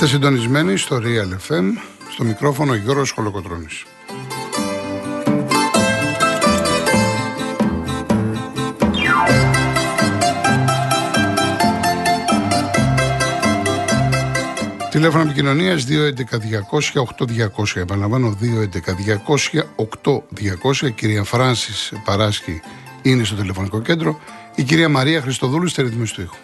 Είστε συντονισμένοι στο Real FM, στο μικρόφωνο Γιώργος Χολοκοτρώνης. Τηλέφωνο επικοινωνία 211-200-8200. Επαναλαμβάνω 211-200-8200. Η κυρία Φράνση Παράσκη είναι στο τηλεφωνικό κέντρο. Η κυρία Μαρία Χριστοδούλου στη ρυθμίση του ήχου.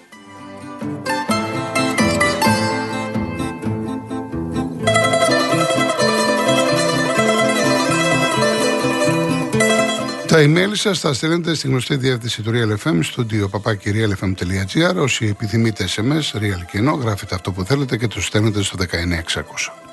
Τα email σας θα στέλνετε στη γνωστή διεύθυνση του Real FM, στο papakirialfm.gr. Όσοι επιθυμείτε SMS, Real και ενώ, γράφετε αυτό που θέλετε και το στέλνετε στο 19600.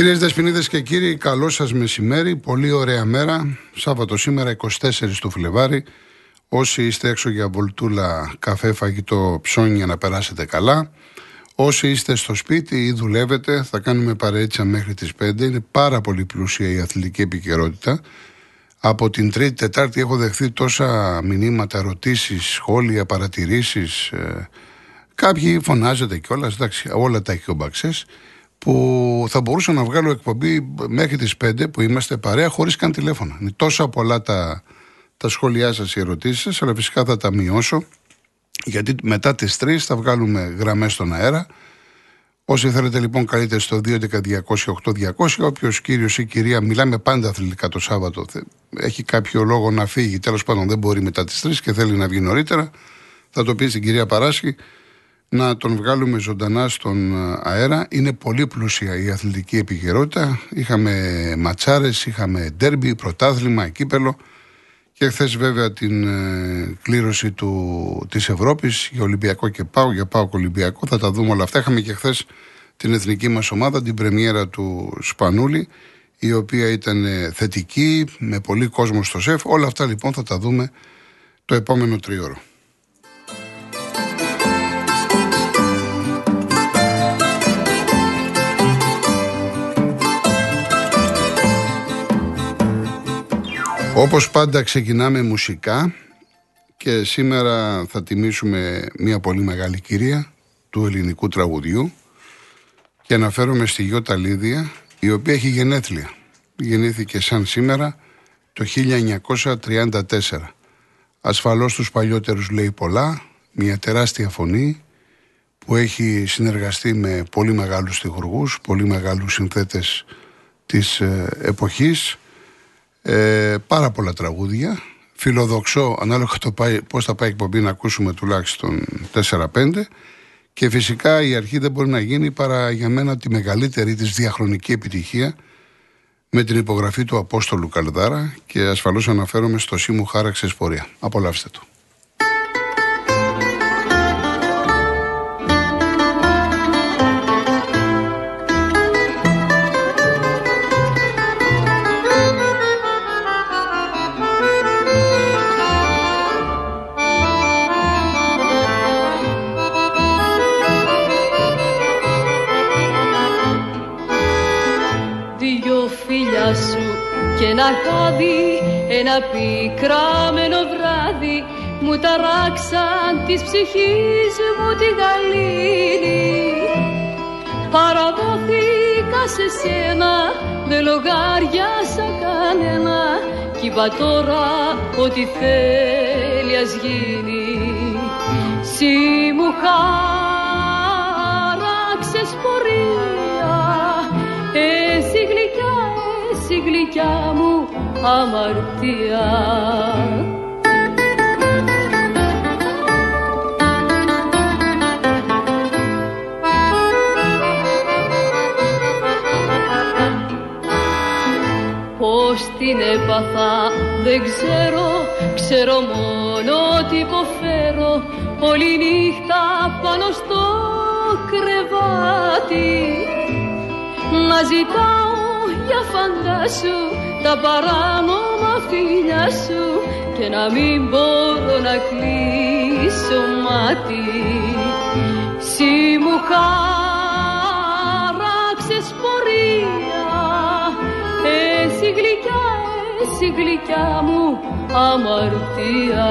Κυρίες Δεσποινίδες και κύριοι, καλό σας μεσημέρι. Πολύ ωραία μέρα. Σάββατο σήμερα, 24 του Φλεβάρι. Όσοι είστε έξω για βολτούλα, καφέ, φαγητό, ψώνια να περάσετε καλά. Όσοι είστε στο σπίτι ή δουλεύετε, θα κάνουμε παρέτσα μέχρι τις 5. Είναι πάρα πολύ πλούσια η αθλητική επικαιρότητα. Από την Τρίτη, Τετάρτη έχω δεχθεί τόσα μηνύματα, ερωτήσεις, σχόλια, παρατηρήσεις. Ε, κάποιοι φωνάζετε κιόλας, εντάξει, όλα τα έχει ο Μπαξές που θα μπορούσα να βγάλω εκπομπή μέχρι τις 5 που είμαστε παρέα χωρίς καν τηλέφωνα. Είναι τόσα πολλά τα, τα σχόλιά σας, οι ερωτήσεις σας, αλλά φυσικά θα τα μειώσω γιατί μετά τις 3 θα βγάλουμε γραμμές στον αέρα. Όσοι θέλετε λοιπόν καλείτε στο 211-200-8200, όποιος κύριος ή κυρία μιλάμε πάντα αθλητικά το Σάββατο, έχει κάποιο λόγο να φύγει, τέλος πάντων δεν μπορεί μετά τις 3 και θέλει να βγει νωρίτερα, θα το πει στην κυρία Παράσχη, να τον βγάλουμε ζωντανά στον ε, αέρα. Είναι πολύ πλούσια η αθλητική επικαιρότητα. Είχαμε ματσάρες, είχαμε ντέρμπι, πρωτάθλημα, κύπελο και χθες βέβαια την ε, κλήρωση του, της Ευρώπης για Ολυμπιακό και Πάο, για Πάο Ολυμπιακό. Θα τα δούμε όλα αυτά. Είχαμε και χθες την εθνική μας ομάδα, την πρεμιέρα του Σπανούλη, η οποία ήταν ε, θετική, με πολύ κόσμο στο ΣΕΦ. Όλα αυτά λοιπόν θα τα δούμε το επόμενο τριώρο. Όπως πάντα ξεκινάμε μουσικά και σήμερα θα τιμήσουμε μια πολύ μεγάλη κυρία του ελληνικού τραγουδιού και αναφέρομαι στη Γιώτα Λίδια η οποία έχει γενέθλια. Γεννήθηκε σαν σήμερα το 1934. Ασφαλώς τους παλιότερους λέει πολλά, μια τεράστια φωνή που έχει συνεργαστεί με πολύ μεγάλους στιγουργούς, πολύ μεγάλους συνθέτες της ε, εποχής ε, πάρα πολλά τραγούδια. Φιλοδοξώ, ανάλογα το πάει, πώς θα πάει η εκπομπή, να ακούσουμε τουλάχιστον 4-5. Και φυσικά η αρχή δεν μπορεί να γίνει παρά για μένα τη μεγαλύτερη της διαχρονική επιτυχία με την υπογραφή του Απόστολου Καλδάρα και ασφαλώς αναφέρομαι στο Σίμου Χάραξες Πορεία. Απολαύστε το. Ένα χάδι, ένα πικραμένο βράδυ μου ταράξαν της ψυχής μου τη γαλήνη. Παραδόθηκα σε σένα, δεν λογάριασα κανένα κι είπα τώρα ότι θέλει ας γίνει. Συ μου χάραξες εσύ γλυκιά μου αμαρτία. Πώς την έπαθα δεν ξέρω, ξέρω μόνο ότι υποφέρω. Όλη νύχτα πάνω στο κρεβάτι να ζητάω πάντα σου τα παράνομα φίλια σου και να μην μπορώ να κλείσω μάτι. Συ μου χάραξες πορεία εσύ γλυκιά, εσύ γλυκιά μου αμαρτία.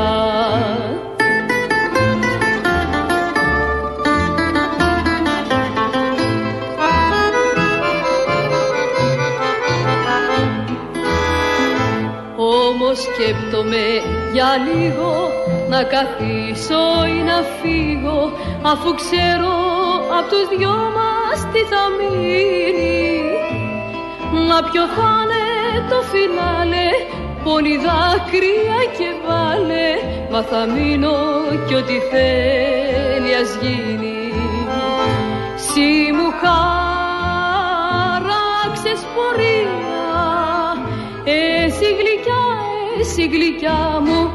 Σκέπτομαι για λίγο να καθίσω ή να φύγω αφού ξέρω απ' τους δυο μας τι θα μείνει. Μα ποιο θα είναι το φινάλε πόνι δάκρυα και βάλε μα θα μείνω κι ό,τι θέλει ας γίνει. Συ μου χάραξες πορεία εσύ γλυκιά, εσύ γλυκιά μου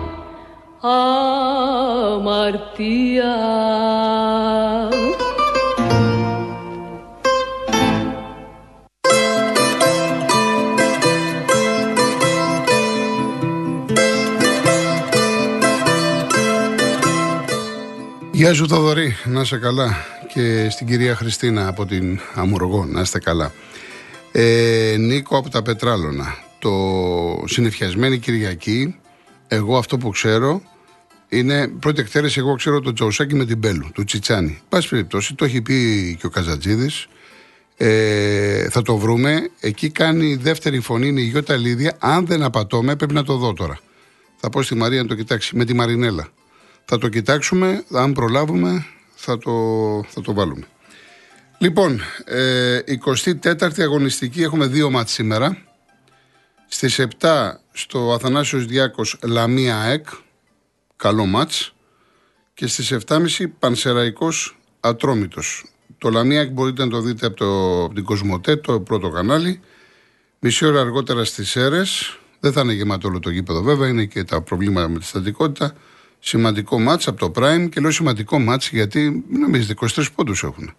αμαρτία. Γεια σου Θοδωρή, να είσαι καλά και στην κυρία Χριστίνα από την Αμουργό, να είστε καλά. Ε, Νίκο από τα Πετράλωνα, το συνεφιασμένη Κυριακή, εγώ αυτό που ξέρω είναι πρώτη εκτέλεση. Εγώ ξέρω το Τζαουσάκι με την Μπέλου, του Τσιτσάνι. Πάση περιπτώσει, το έχει πει και ο Καζατζίδης. Ε, θα το βρούμε. Εκεί κάνει δεύτερη φωνή, είναι η Γιώτα Λίδια. Αν δεν απατώμε, πρέπει να το δω τώρα. Θα πω στη Μαρία να το κοιτάξει με τη Μαρινέλα. Θα το κοιτάξουμε, αν προλάβουμε, θα το, θα το βάλουμε. Λοιπόν, ε, 24η αγωνιστική, έχουμε δύο μάτς σήμερα. Στις 7 στο Αθανάσιος Διάκος Λαμία ΑΕΚ, καλό μάτς. Και στις 7.30 Πανσεραϊκός Ατρόμητος. Το Λαμία ΑΕΚ μπορείτε να το δείτε από, το, από την Κοσμοτέ, το πρώτο κανάλι. Μισή ώρα αργότερα στις αίρες. Δεν θα είναι γεμάτο όλο το γήπεδο βέβαια, είναι και τα προβλήματα με τη στατικότητα. Σημαντικό μάτς από το Prime και λέω σημαντικό μάτς γιατί μην νομίζετε 23 πόντους έχουν.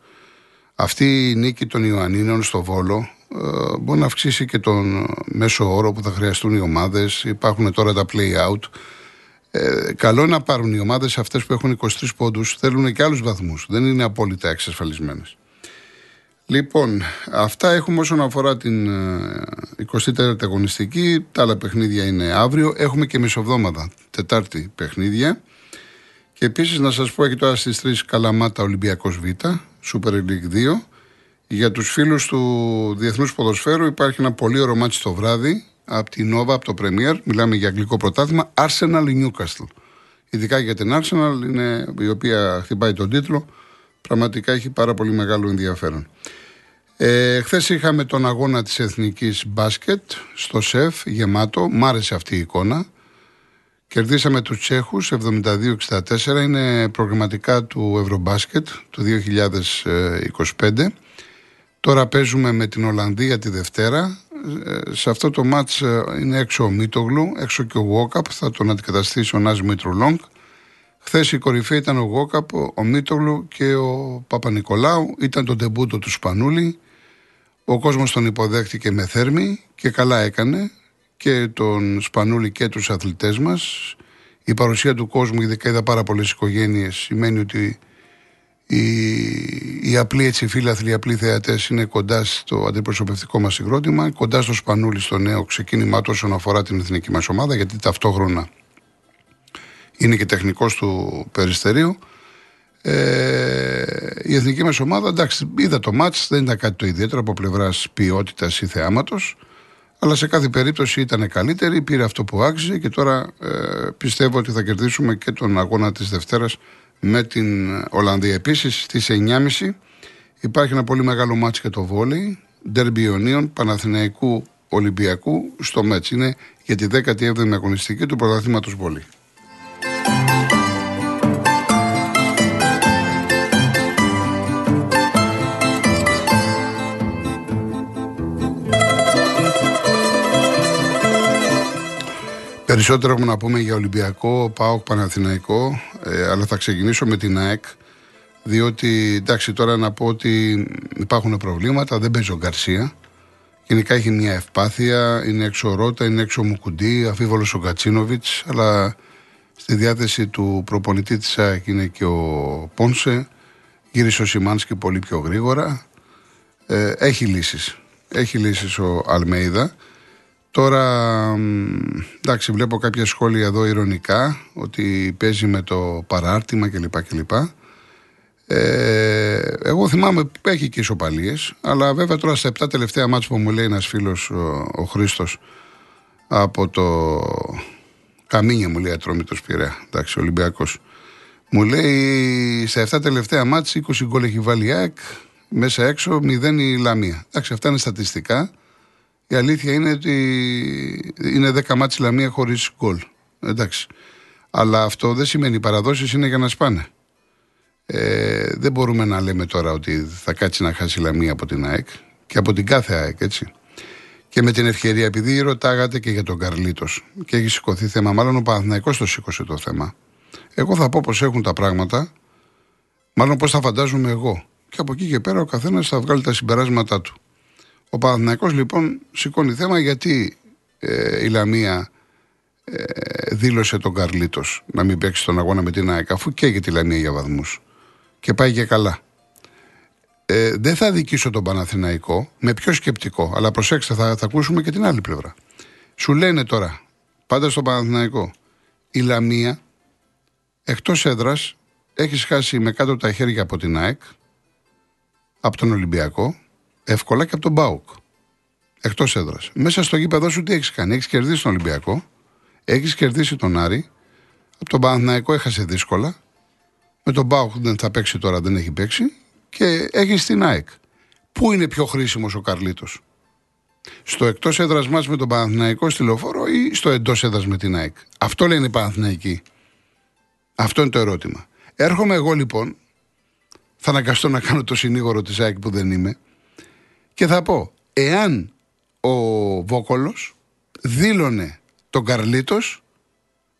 Αυτή η νίκη των Ιωαννίνων στο Βόλο ε, μπορεί να αυξήσει και τον μέσο όρο που θα χρειαστούν οι ομάδες. Υπάρχουν τώρα τα play out. Ε, καλό να πάρουν οι ομάδες αυτές που έχουν 23 πόντους. Θέλουν και άλλους βαθμούς. Δεν είναι απόλυτα εξασφαλισμένες. Λοιπόν, αυτά έχουμε όσον αφορά την 24η ε, αγωνιστική. Τα άλλα παιχνίδια είναι αύριο. Έχουμε και μισοβδόμαδα, Τετάρτη παιχνίδια. Και επίσης να σας πω έχει τώρα στις 3 Καλαμάτα Ολυμπιακός Β, Super League 2. Για τους φίλους του Διεθνούς Ποδοσφαίρου υπάρχει ένα πολύ ωραίο μάτι το βράδυ από την Nova, από το Premier. Μιλάμε για αγγλικό πρωτάθλημα. Arsenal Newcastle. Ειδικά για την Arsenal, είναι, η οποία χτυπάει τον τίτλο. Πραγματικά έχει πάρα πολύ μεγάλο ενδιαφέρον. Ε, Χθες είχαμε τον αγώνα της εθνικής μπάσκετ στο ΣΕΦ γεμάτο. Μ' άρεσε αυτή η εικόνα. Κερδίσαμε τους Τσέχους 72-64. Είναι προγραμματικά του Ευρωμπάσκετ του 2025. Τώρα παίζουμε με την Ολλανδία τη Δευτέρα. Ε, σε αυτό το μάτς ε, είναι έξω ο Μίτογλου, έξω και ο Γουόκαπ, θα τον αντικαταστήσει ο Νάζ Μήτρου Χθες η κορυφή ήταν ο Γουόκαπ, ο Μίτογλου και ο Παπα-Νικολάου. Ήταν το τεμπούτο του Σπανούλη. Ο κόσμος τον υποδέχτηκε με θέρμη και καλά έκανε και τον Σπανούλη και τους αθλητές μας. Η παρουσία του κόσμου, ειδικά είδα πάρα πολλές οικογένειες, σημαίνει ότι οι, οι απλοί έτσι φίλαθλοι, οι απλοί θεατές είναι κοντά στο αντιπροσωπευτικό μας συγκρότημα, κοντά στο Σπανούλι, στο νέο ξεκίνημά του όσον αφορά την εθνική μας ομάδα, γιατί ταυτόχρονα είναι και τεχνικός του περιστερίου. Ε, η εθνική μας ομάδα, εντάξει, είδα το μάτς, δεν ήταν κάτι το ιδιαίτερο από πλευράς ποιότητας ή θεάματος, αλλά σε κάθε περίπτωση ήταν καλύτερη, πήρε αυτό που άξιζε και τώρα ε, πιστεύω ότι θα κερδίσουμε και τον αγώνα της Δευτέρας με την Ολλανδία. Επίσης στις 9.30 υπάρχει ένα πολύ μεγάλο μάτσο και το βόλεϊ. Ντερμπι Ιωνίων Παναθηναϊκού Ολυμπιακού στο Μέτς. Είναι για τη 17η αγωνιστική του πρωταθλήματος βόλεϊ. Περισσότερο έχουμε να πούμε για Ολυμπιακό, ΠΑΟΚ, Παναθηναϊκό, ε, αλλά θα ξεκινήσω με την ΑΕΚ. Διότι εντάξει, τώρα να πω ότι υπάρχουν προβλήματα, δεν παίζει ο Γκαρσία. Γενικά έχει μια ευπάθεια, είναι έξω ο Ρότα, είναι έξω ο Μουκουντή, αφίβολο ο Γκατσίνοβιτ, αλλά στη διάθεση του προπονητή της ΑΕΚ είναι και ο Πόνσε. Γύρισε ο Σιμάνσκι πολύ πιο γρήγορα. Ε, έχει λύσεις. Έχει λύσεις ο Αλμέιδα. Τώρα, εντάξει, βλέπω κάποια σχόλια εδώ ηρωνικά ότι παίζει με το παράρτημα κλπ. κλπ. Ε, εγώ θυμάμαι έχει και ισοπαλίες αλλά βέβαια τώρα στα 7 τελευταία μάτια που μου λέει ένας φίλος ο, ο Χρήστος από το Καμίνια μου λέει ατρόμητος Πειραιά, εντάξει, Ολυμπιακός. Μου λέει στα 7 τελευταία μάτια 20 γκολ έχει βάλει ΑΕΚ, μέσα έξω 0 η Λαμία. Εντάξει, αυτά είναι στατιστικά. Η αλήθεια είναι ότι είναι 10 μάτς Λαμία χωρίς γκολ. Εντάξει. Αλλά αυτό δεν σημαίνει οι παραδόσεις είναι για να σπάνε. Ε, δεν μπορούμε να λέμε τώρα ότι θα κάτσει να χάσει η Λαμία από την ΑΕΚ και από την κάθε ΑΕΚ, έτσι. Και με την ευκαιρία, επειδή ρωτάγατε και για τον Καρλίτος και έχει σηκωθεί θέμα, μάλλον ο Παναθυναϊκό το σήκωσε το θέμα. Εγώ θα πω πώ έχουν τα πράγματα, μάλλον πώ θα φαντάζομαι εγώ. Και από εκεί και πέρα ο καθένας θα βγάλει τα συμπεράσματά του. Ο Παναθυναϊκό λοιπόν σηκώνει θέμα γιατί ε, η Λαμία ε, δήλωσε τον Καρλίτος να μην παίξει τον αγώνα με την ΑΕΚ, αφού και τη Λαμία για βαθμούς. Και πάει και καλά. Ε, δεν θα δικήσω τον Παναθηναϊκό με πιο σκεπτικό. Αλλά προσέξτε, θα, θα ακούσουμε και την άλλη πλευρά. Σου λένε τώρα, πάντα στον Παναθηναϊκό, η Λαμία εκτός έδρας έχει χάσει με κάτω τα χέρια από την ΑΕΚ, από τον Ολυμπιακό, εύκολα και από τον Μπάουκ. Εκτός έδρας. Μέσα στο γήπεδο σου τι έχεις κάνει, έχεις κερδίσει τον Ολυμπιακό, έχεις κερδίσει τον Άρη, από τον Παναθηναϊκό έχασε δύσκολα, με τον Μπάουκ δεν θα παίξει τώρα, δεν έχει παίξει και έχεις την ΑΕΚ. Πού είναι πιο χρήσιμος ο Καρλίτος, στο εκτός έδρας μας με τον Παναθηναϊκό στη λεωφόρο ή στο εντός έδρας με την ΑΕΚ; Αυτό λένε οι Παναθηναϊκοί. Αυτό είναι το ερώτημα. Έρχομαι εγώ λοιπόν, θα αναγκαστώ να κάνω το συνήγορο της ΑΕΚ που δεν είμαι και θα πω, εάν ο Βόκολος δήλωνε τον Καρλίτος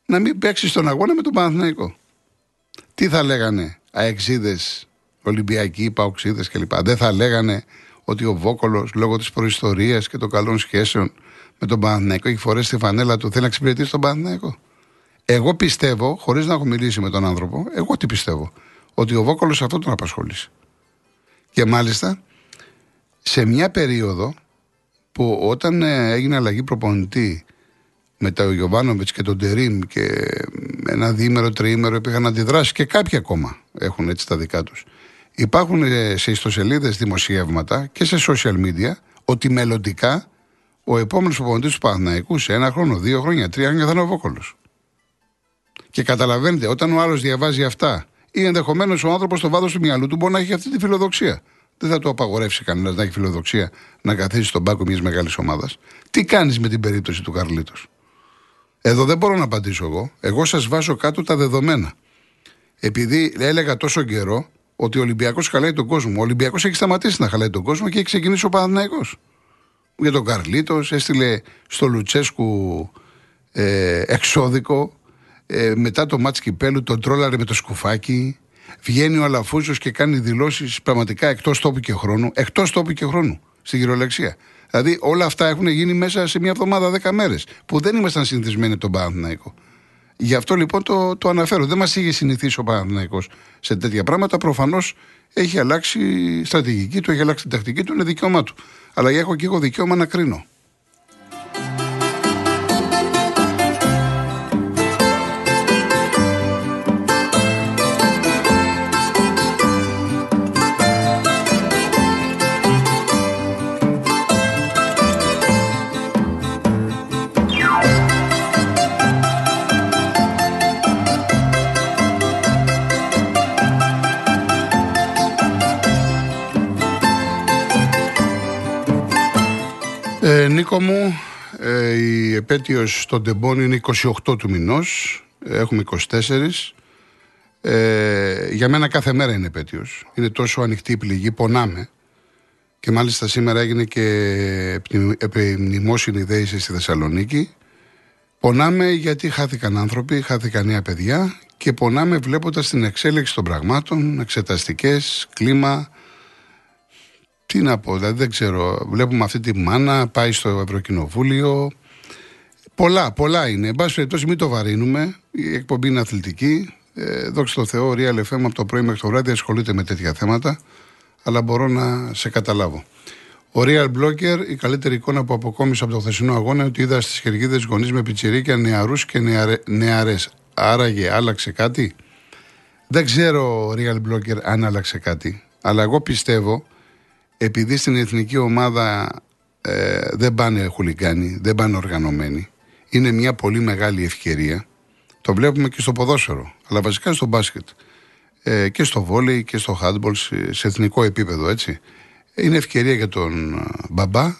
να μην παίξει στον αγώνα με τον Παναθηναϊκό. Τι θα λέγανε αεξίδες Ολυμπιακοί, Παοξίδες κλπ. Δεν θα λέγανε ότι ο Βόκολος λόγω της προϊστορίας και των καλών σχέσεων με τον Παναθηναϊκό έχει φορέσει τη φανέλα του, θέλει να εξυπηρετήσει τον Παναθηναϊκό. Εγώ πιστεύω, χωρίς να έχω μιλήσει με τον άνθρωπο, εγώ τι πιστεύω, ότι ο Βόκολος αυτό τον απασχολήσει. Και μάλιστα σε μια περίοδο που όταν ε, έγινε αλλαγή προπονητή με τον Γιωβάνοβιτς και τον Τερήμ και ένα διήμερο, τριήμερο πήγαν αντιδράσει και κάποιοι ακόμα έχουν έτσι τα δικά τους. Υπάρχουν ε, σε ιστοσελίδες δημοσιεύματα και σε social media ότι μελλοντικά ο επόμενος προπονητής του Παναθηναϊκού σε ένα χρόνο, δύο χρόνια, τρία χρόνια θα είναι ο Βόκολος. Και καταλαβαίνετε, όταν ο άλλος διαβάζει αυτά, ή ενδεχομένως ο άνθρωπος στο βάθος του μυαλού του μπορεί να έχει αυτή τη φιλοδοξία. Δεν θα το απαγορεύσει κανένας να έχει φιλοδοξία να καθίσει στον πάκο μιας μεγάλης ομάδας. Τι κάνεις με την περίπτωση του Καρλίτος; Εδώ δεν μπορώ να απαντήσω εγώ. Εγώ σας βάζω κάτω τα δεδομένα. Επειδή έλεγα τόσο καιρό ότι ο Ολυμπιακός χαλάει τον κόσμο. Ο Ολυμπιακός έχει σταματήσει να χαλάει τον κόσμο και έχει ξεκινήσει ο Παναθυναϊκό. Για τον Καρλίτος, έστειλε στο Λουτσέσκου ε, εξώδικο. Ε, μετά το μάτς κυπέλου τον τρόλαρε με το σκουφάκι. Βγαίνει ο Αλαφούζος και κάνει δηλώσεις πραγματικά εκτός τόπου και χρόνου. Εκτός τόπου και χρόνου στην κυριολεξία. Δηλαδή όλα αυτά έχουν γίνει μέσα σε μια εβδομάδα, δέκα μέρες. Που δεν ήμασταν συνηθισμένοι από τον Παναθηναϊκό. Γι' αυτό λοιπόν το, το αναφέρω. Δεν μας είχε συνηθίσει ο Παναθυναϊκό σε τέτοια πράγματα. Προφανώς έχει αλλάξει η στρατηγική του, έχει αλλάξει την τακτική του, είναι δικαίωμά του. Αλλά έχω και εγώ δικαίωμα να κρίνω. Νίκο μου, ε, η επέτειος στον Τεμπόν είναι 28 του μηνός, έχουμε 24. Ε, για μένα κάθε μέρα είναι επέτειος. Είναι τόσο ανοιχτή η πληγή, πονάμε. Και μάλιστα σήμερα έγινε και επιμνημόσυνη δέηση στη Θεσσαλονίκη. Πονάμε γιατί χάθηκαν άνθρωποι, χάθηκαν νέα παιδιά και πονάμε βλέποντας την εξέλιξη των πραγμάτων, εξεταστικές, κλίμα, τι να πω, δηλαδή δεν ξέρω. Βλέπουμε αυτή τη μάνα, πάει στο Ευρωκοινοβούλιο. Πολλά, πολλά είναι. Εν πάση περιπτώσει, μην το βαρύνουμε. Η εκπομπή είναι αθλητική. Ε, δόξα τω Θεώ, Real FM από το πρωί μέχρι το βράδυ ασχολείται με τέτοια θέματα. Αλλά μπορώ να σε καταλάβω. Ο Real Blocker, η καλύτερη εικόνα που αποκόμισε από το χθεσινό αγώνα είναι ότι είδα στις κερκίδε γονείς με πιτσιρίκια νεαρούς και νεαρές. Άραγε, άλλαξε κάτι; Δεν ξέρω, Real Blocker, αν άλλαξε κάτι. Αλλά εγώ πιστεύω, επειδή στην εθνική ομάδα ε, δεν πάνε χουλιγκάνοι, δεν πάνε οργανωμένοι, είναι μια πολύ μεγάλη ευκαιρία. Το βλέπουμε και στο ποδόσφαιρο, αλλά βασικά στο μπάσκετ. Ε, και στο βόλεϊ και στο handball σε εθνικό επίπεδο, έτσι. Είναι ευκαιρία για τον ε, μπαμπά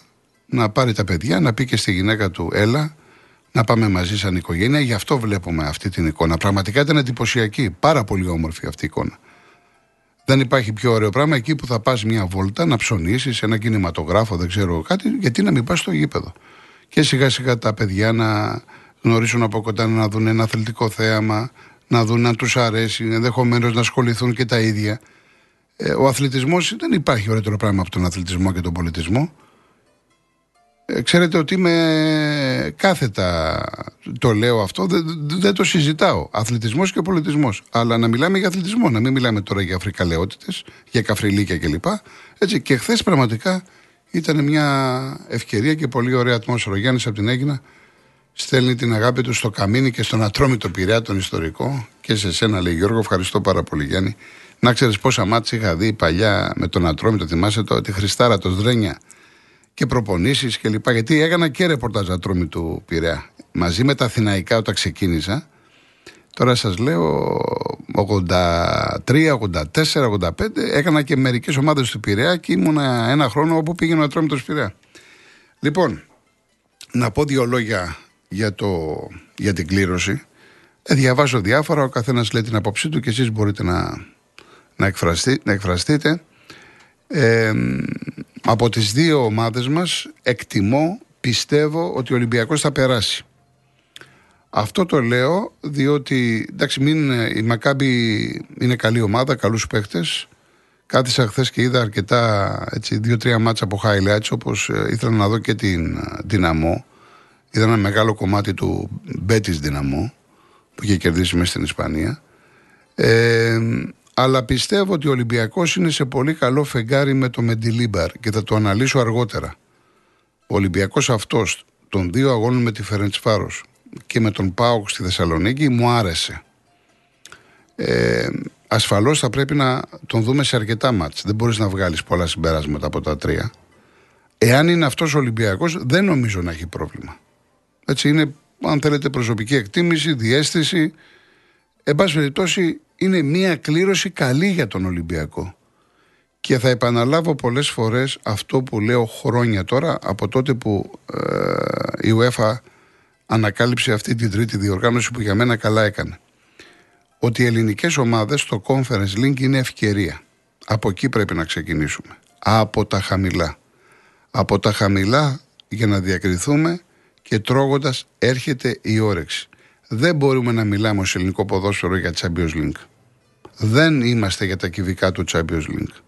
να πάρει τα παιδιά, να πει και στη γυναίκα του έλα, να πάμε μαζί σαν οικογένεια. Γι' αυτό βλέπουμε αυτή την εικόνα. Πραγματικά ήταν εντυπωσιακή. Πάρα πολύ όμορφη αυτή η εικόνα. Δεν υπάρχει πιο ωραίο πράγμα εκεί που θα πας μια βόλτα να ψωνίσεις ένα κινηματογράφο, δεν ξέρω κάτι, γιατί να μην πας στο γήπεδο. Και σιγά σιγά τα παιδιά να γνωρίσουν από κοντά να δουν ένα αθλητικό θέαμα, να δουν αν τους αρέσει, ενδεχομένως να ασχοληθούν και τα ίδια. Ε, ο αθλητισμός δεν υπάρχει ωραίο πράγμα από τον αθλητισμό και τον πολιτισμό. Ε, ξέρετε ότι είμαι κάθετα, το λέω αυτό, δεν, το συζητάω. Αθλητισμός και πολιτισμός. Αλλά να μιλάμε για αθλητισμό, να μην μιλάμε τώρα για αφρικαλαιότητες, για καφριλίκια κλπ. Έτσι, και χθες πραγματικά ήταν μια ευκαιρία και πολύ ωραία ατμόσφαιρα. Ο Γιάννης από την Έγινα στέλνει την αγάπη του στο καμίνι και στον ατρόμητο πειραιά τον ιστορικό και σε σένα λέει Γιώργο ευχαριστώ πάρα πολύ Γιάννη να ξέρεις πόσα μάτια είχα δει παλιά με τον ατρόμητο θυμάσαι το, τη Χριστάρα το Σδρένια και προπονήσεις κλπ. Γιατί έκανα και ρεπορτάζ ατρόμη του Πειραιά. Μαζί με τα Αθηναϊκά όταν ξεκίνησα. Τώρα σας λέω 83, 84, 85. Έκανα και μερικές ομάδες του Πειραιά και ήμουνα ένα χρόνο όπου πήγαινε ο ατρόμητος Πειραιά. Λοιπόν, να πω δύο λόγια για, το, για την κλήρωση. Ε, διαβάζω διάφορα, ο καθένας λέει την απόψη του και εσείς μπορείτε να, να, εκφραστεί, να εκφραστείτε. Ε, από τις δύο ομάδες μας εκτιμώ, πιστεύω ότι ο Ολυμπιακός θα περάσει. Αυτό το λέω διότι εντάξει, μην, η Μακάμπη είναι καλή ομάδα, καλούς παίχτες. Κάθισα χθες και είδα αρκετά έτσι, δύο-τρία μάτσα από highlights όπως ε, ήθελα να δω και την Δυναμό. Είδα ένα μεγάλο κομμάτι του Μπέτης Δυναμό που είχε κερδίσει μέσα στην Ισπανία. Ε, αλλά πιστεύω ότι ο Ολυμπιακός είναι σε πολύ καλό φεγγάρι με το Μεντιλίμπαρ και θα το αναλύσω αργότερα. Ο Ολυμπιακός αυτός των δύο αγώνων με τη Φέρεντ-Φάρο και με τον Πάοκ στη Θεσσαλονίκη μου άρεσε. Ε, Ασφαλώς θα πρέπει να τον δούμε σε αρκετά μάτς. Δεν μπορείς να βγάλεις πολλά συμπεράσματα από τα τρία. Εάν είναι αυτός ο Ολυμπιακός, δεν νομίζω να έχει πρόβλημα. Έτσι είναι, αν θέλετε, προσωπική εκτίμηση, διέστηση. Εν πάση περιπτώσει, είναι μια κλήρωση καλή για τον Ολυμπιακό. Και θα επαναλάβω πολλές φορές αυτό που λέω χρόνια τώρα από τότε που ε, η UEFA ανακάλυψε αυτή την τρίτη διοργάνωση που για μένα καλά έκανε. Ότι οι ελληνικές ομάδες στο Conference Link είναι ευκαιρία. Από εκεί πρέπει να ξεκινήσουμε. Από τα χαμηλά. Από τα χαμηλά για να διακριθούμε και τρώγοντας έρχεται η όρεξη. Δεν μπορούμε να μιλάμε ως ελληνικό ποδόσφαιρο για Champions League. Δεν είμαστε για τα κυβικά του Champions League.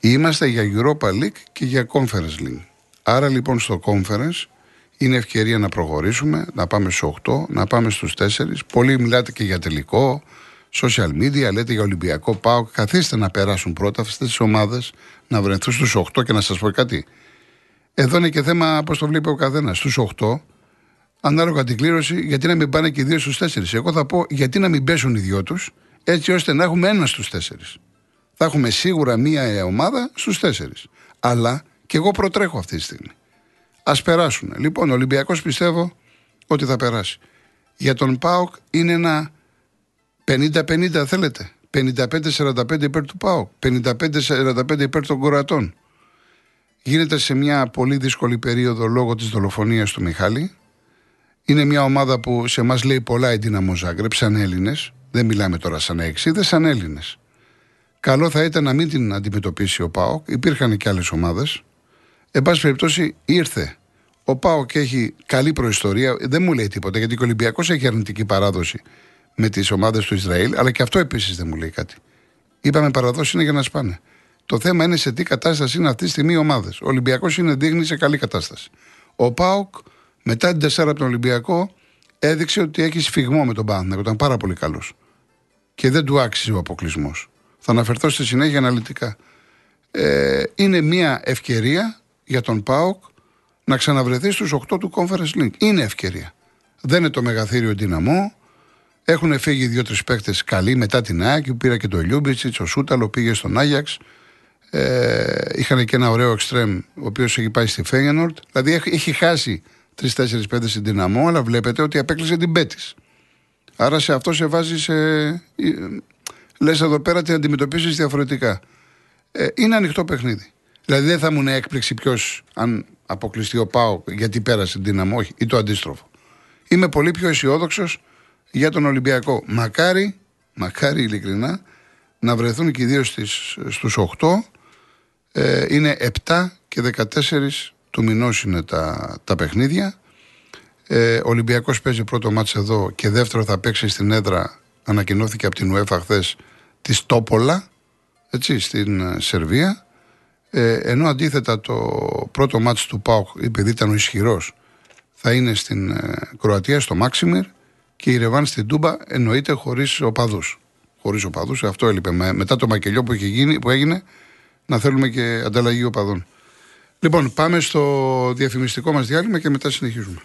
Είμαστε για Europa League και για Conference League. Άρα λοιπόν στο Conference είναι ευκαιρία να προχωρήσουμε, να πάμε στους 8, να πάμε στους 4. Πολλοί μιλάτε και για τελικό, social media, λέτε για Ολυμπιακό Πάο. Καθίστε να περάσουν πρώτα αυτές τις ομάδες, να βρεθούν στους 8 και να σας πω κάτι. Εδώ είναι και θέμα πώς το βλέπει ο καθένας. Στους 8 ανάλογα την κλήρωση, γιατί να μην πάνε και οι δύο στους τέσσερις. Εγώ θα πω γιατί να μην πέσουν οι δυο τους, έτσι ώστε να έχουμε ένα στους τέσσερις. Θα έχουμε σίγουρα μία ομάδα στους τέσσερις. Αλλά και εγώ προτρέχω αυτή τη στιγμή. Α περάσουν. Λοιπόν, ο Ολυμπιακός πιστεύω ότι θα περάσει. Για τον Πάοκ είναι ένα 50-50 θέλετε. 55-45 υπέρ του ΠΑΟΚ. 55-45 υπέρ των κορατών. Γίνεται σε μια πολύ δύσκολη περίοδο λόγω της δολοφονίας του Μιχάλη. Είναι μια ομάδα που σε εμά λέει πολλά η Δύναμο Ζάγκρεπ, σαν Έλληνες. Δεν μιλάμε τώρα σαν εξίδε, σαν Έλληνες. Καλό θα ήταν να μην την αντιμετωπίσει ο Πάοκ. Υπήρχαν και άλλες ομάδες. Εν πάση περιπτώσει, ήρθε. Ο Πάοκ έχει καλή προϊστορία. Δεν μου λέει τίποτα γιατί ο Ολυμπιακός έχει αρνητική παράδοση με τις ομάδες του Ισραήλ, αλλά και αυτό επίσης δεν μου λέει κάτι. Είπαμε παραδόση είναι για να σπάνε. Το θέμα είναι σε τι κατάσταση είναι αυτή τη στιγμή οι ομάδες. Ο Ολυμπιακός είναι δείχνει σε καλή κατάσταση. Ο Πάοκ μετά την 4 από τον Ολυμπιακό έδειξε ότι έχει σφιγμό με τον Παναθηναϊκό. Ήταν πάρα πολύ καλός. Και δεν του άξιζε ο αποκλεισμός. Θα αναφερθώ στη συνέχεια αναλυτικά. ε, είναι μια ευκαιρία για τον ΠΑΟΚ να ξαναβρεθεί στους 8 του Conference League. Είναι ευκαιρία. Δεν είναι το μεγαθύριο δυναμό. Έχουν φύγει δύο-τρεις παίκτες καλοί μετά την ΑΕΚ. Πήρα και το Λιούμπιτσιτς, ο Σούταλο πήγε στον Άγιαξ. Ε, είχαν και ένα ωραίο εξτρέμ, ο οποίος έχει πάει στη Φέγενορτ. Δηλαδή έχει, έχει χάσει 3-4-5 στην δυναμό, αλλά βλέπετε ότι απέκλεισε την Πέτης. Άρα σε αυτό σε βάζει σε. Λες εδώ πέρα την αντιμετωπίζεις διαφορετικά. Ε, είναι ανοιχτό παιχνίδι. Δηλαδή δεν θα μου είναι έκπληξη ποιος, αν αποκλειστεί ο Πάο, γιατί πέρασε την δύναμη, όχι, ή το αντίστροφο. Είμαι πολύ πιο αισιόδοξος για τον Ολυμπιακό. Μακάρι, μακάρι ειλικρινά, να βρεθούν και οι δύο στους 8. Ε, είναι 7 και 14 του μηνός είναι τα, τα παιχνίδια. Ε, ο Ολυμπιακός παίζει πρώτο μάτς εδώ και δεύτερο θα παίξει στην έδρα, ανακοινώθηκε από την UEFA χθες της Τόπολα, έτσι, στην ε, Σερβία. Ε, ενώ αντίθετα το πρώτο μάτς του ΠΑΟΚ, επειδή ήταν ο ισχυρός, θα είναι στην ε, Κροατία, στο Μάξιμιρ και η Ρεβάν στην Τούμπα εννοείται χωρίς οπαδούς. Χωρίς οπαδούς, αυτό έλειπε. μετά το μακελιό που, είχε γίνει, που έγινε, να θέλουμε και ανταλλαγή οπαδών. Λοιπόν, πάμε στο διαφημιστικό μας διάλειμμα και μετά συνεχίζουμε.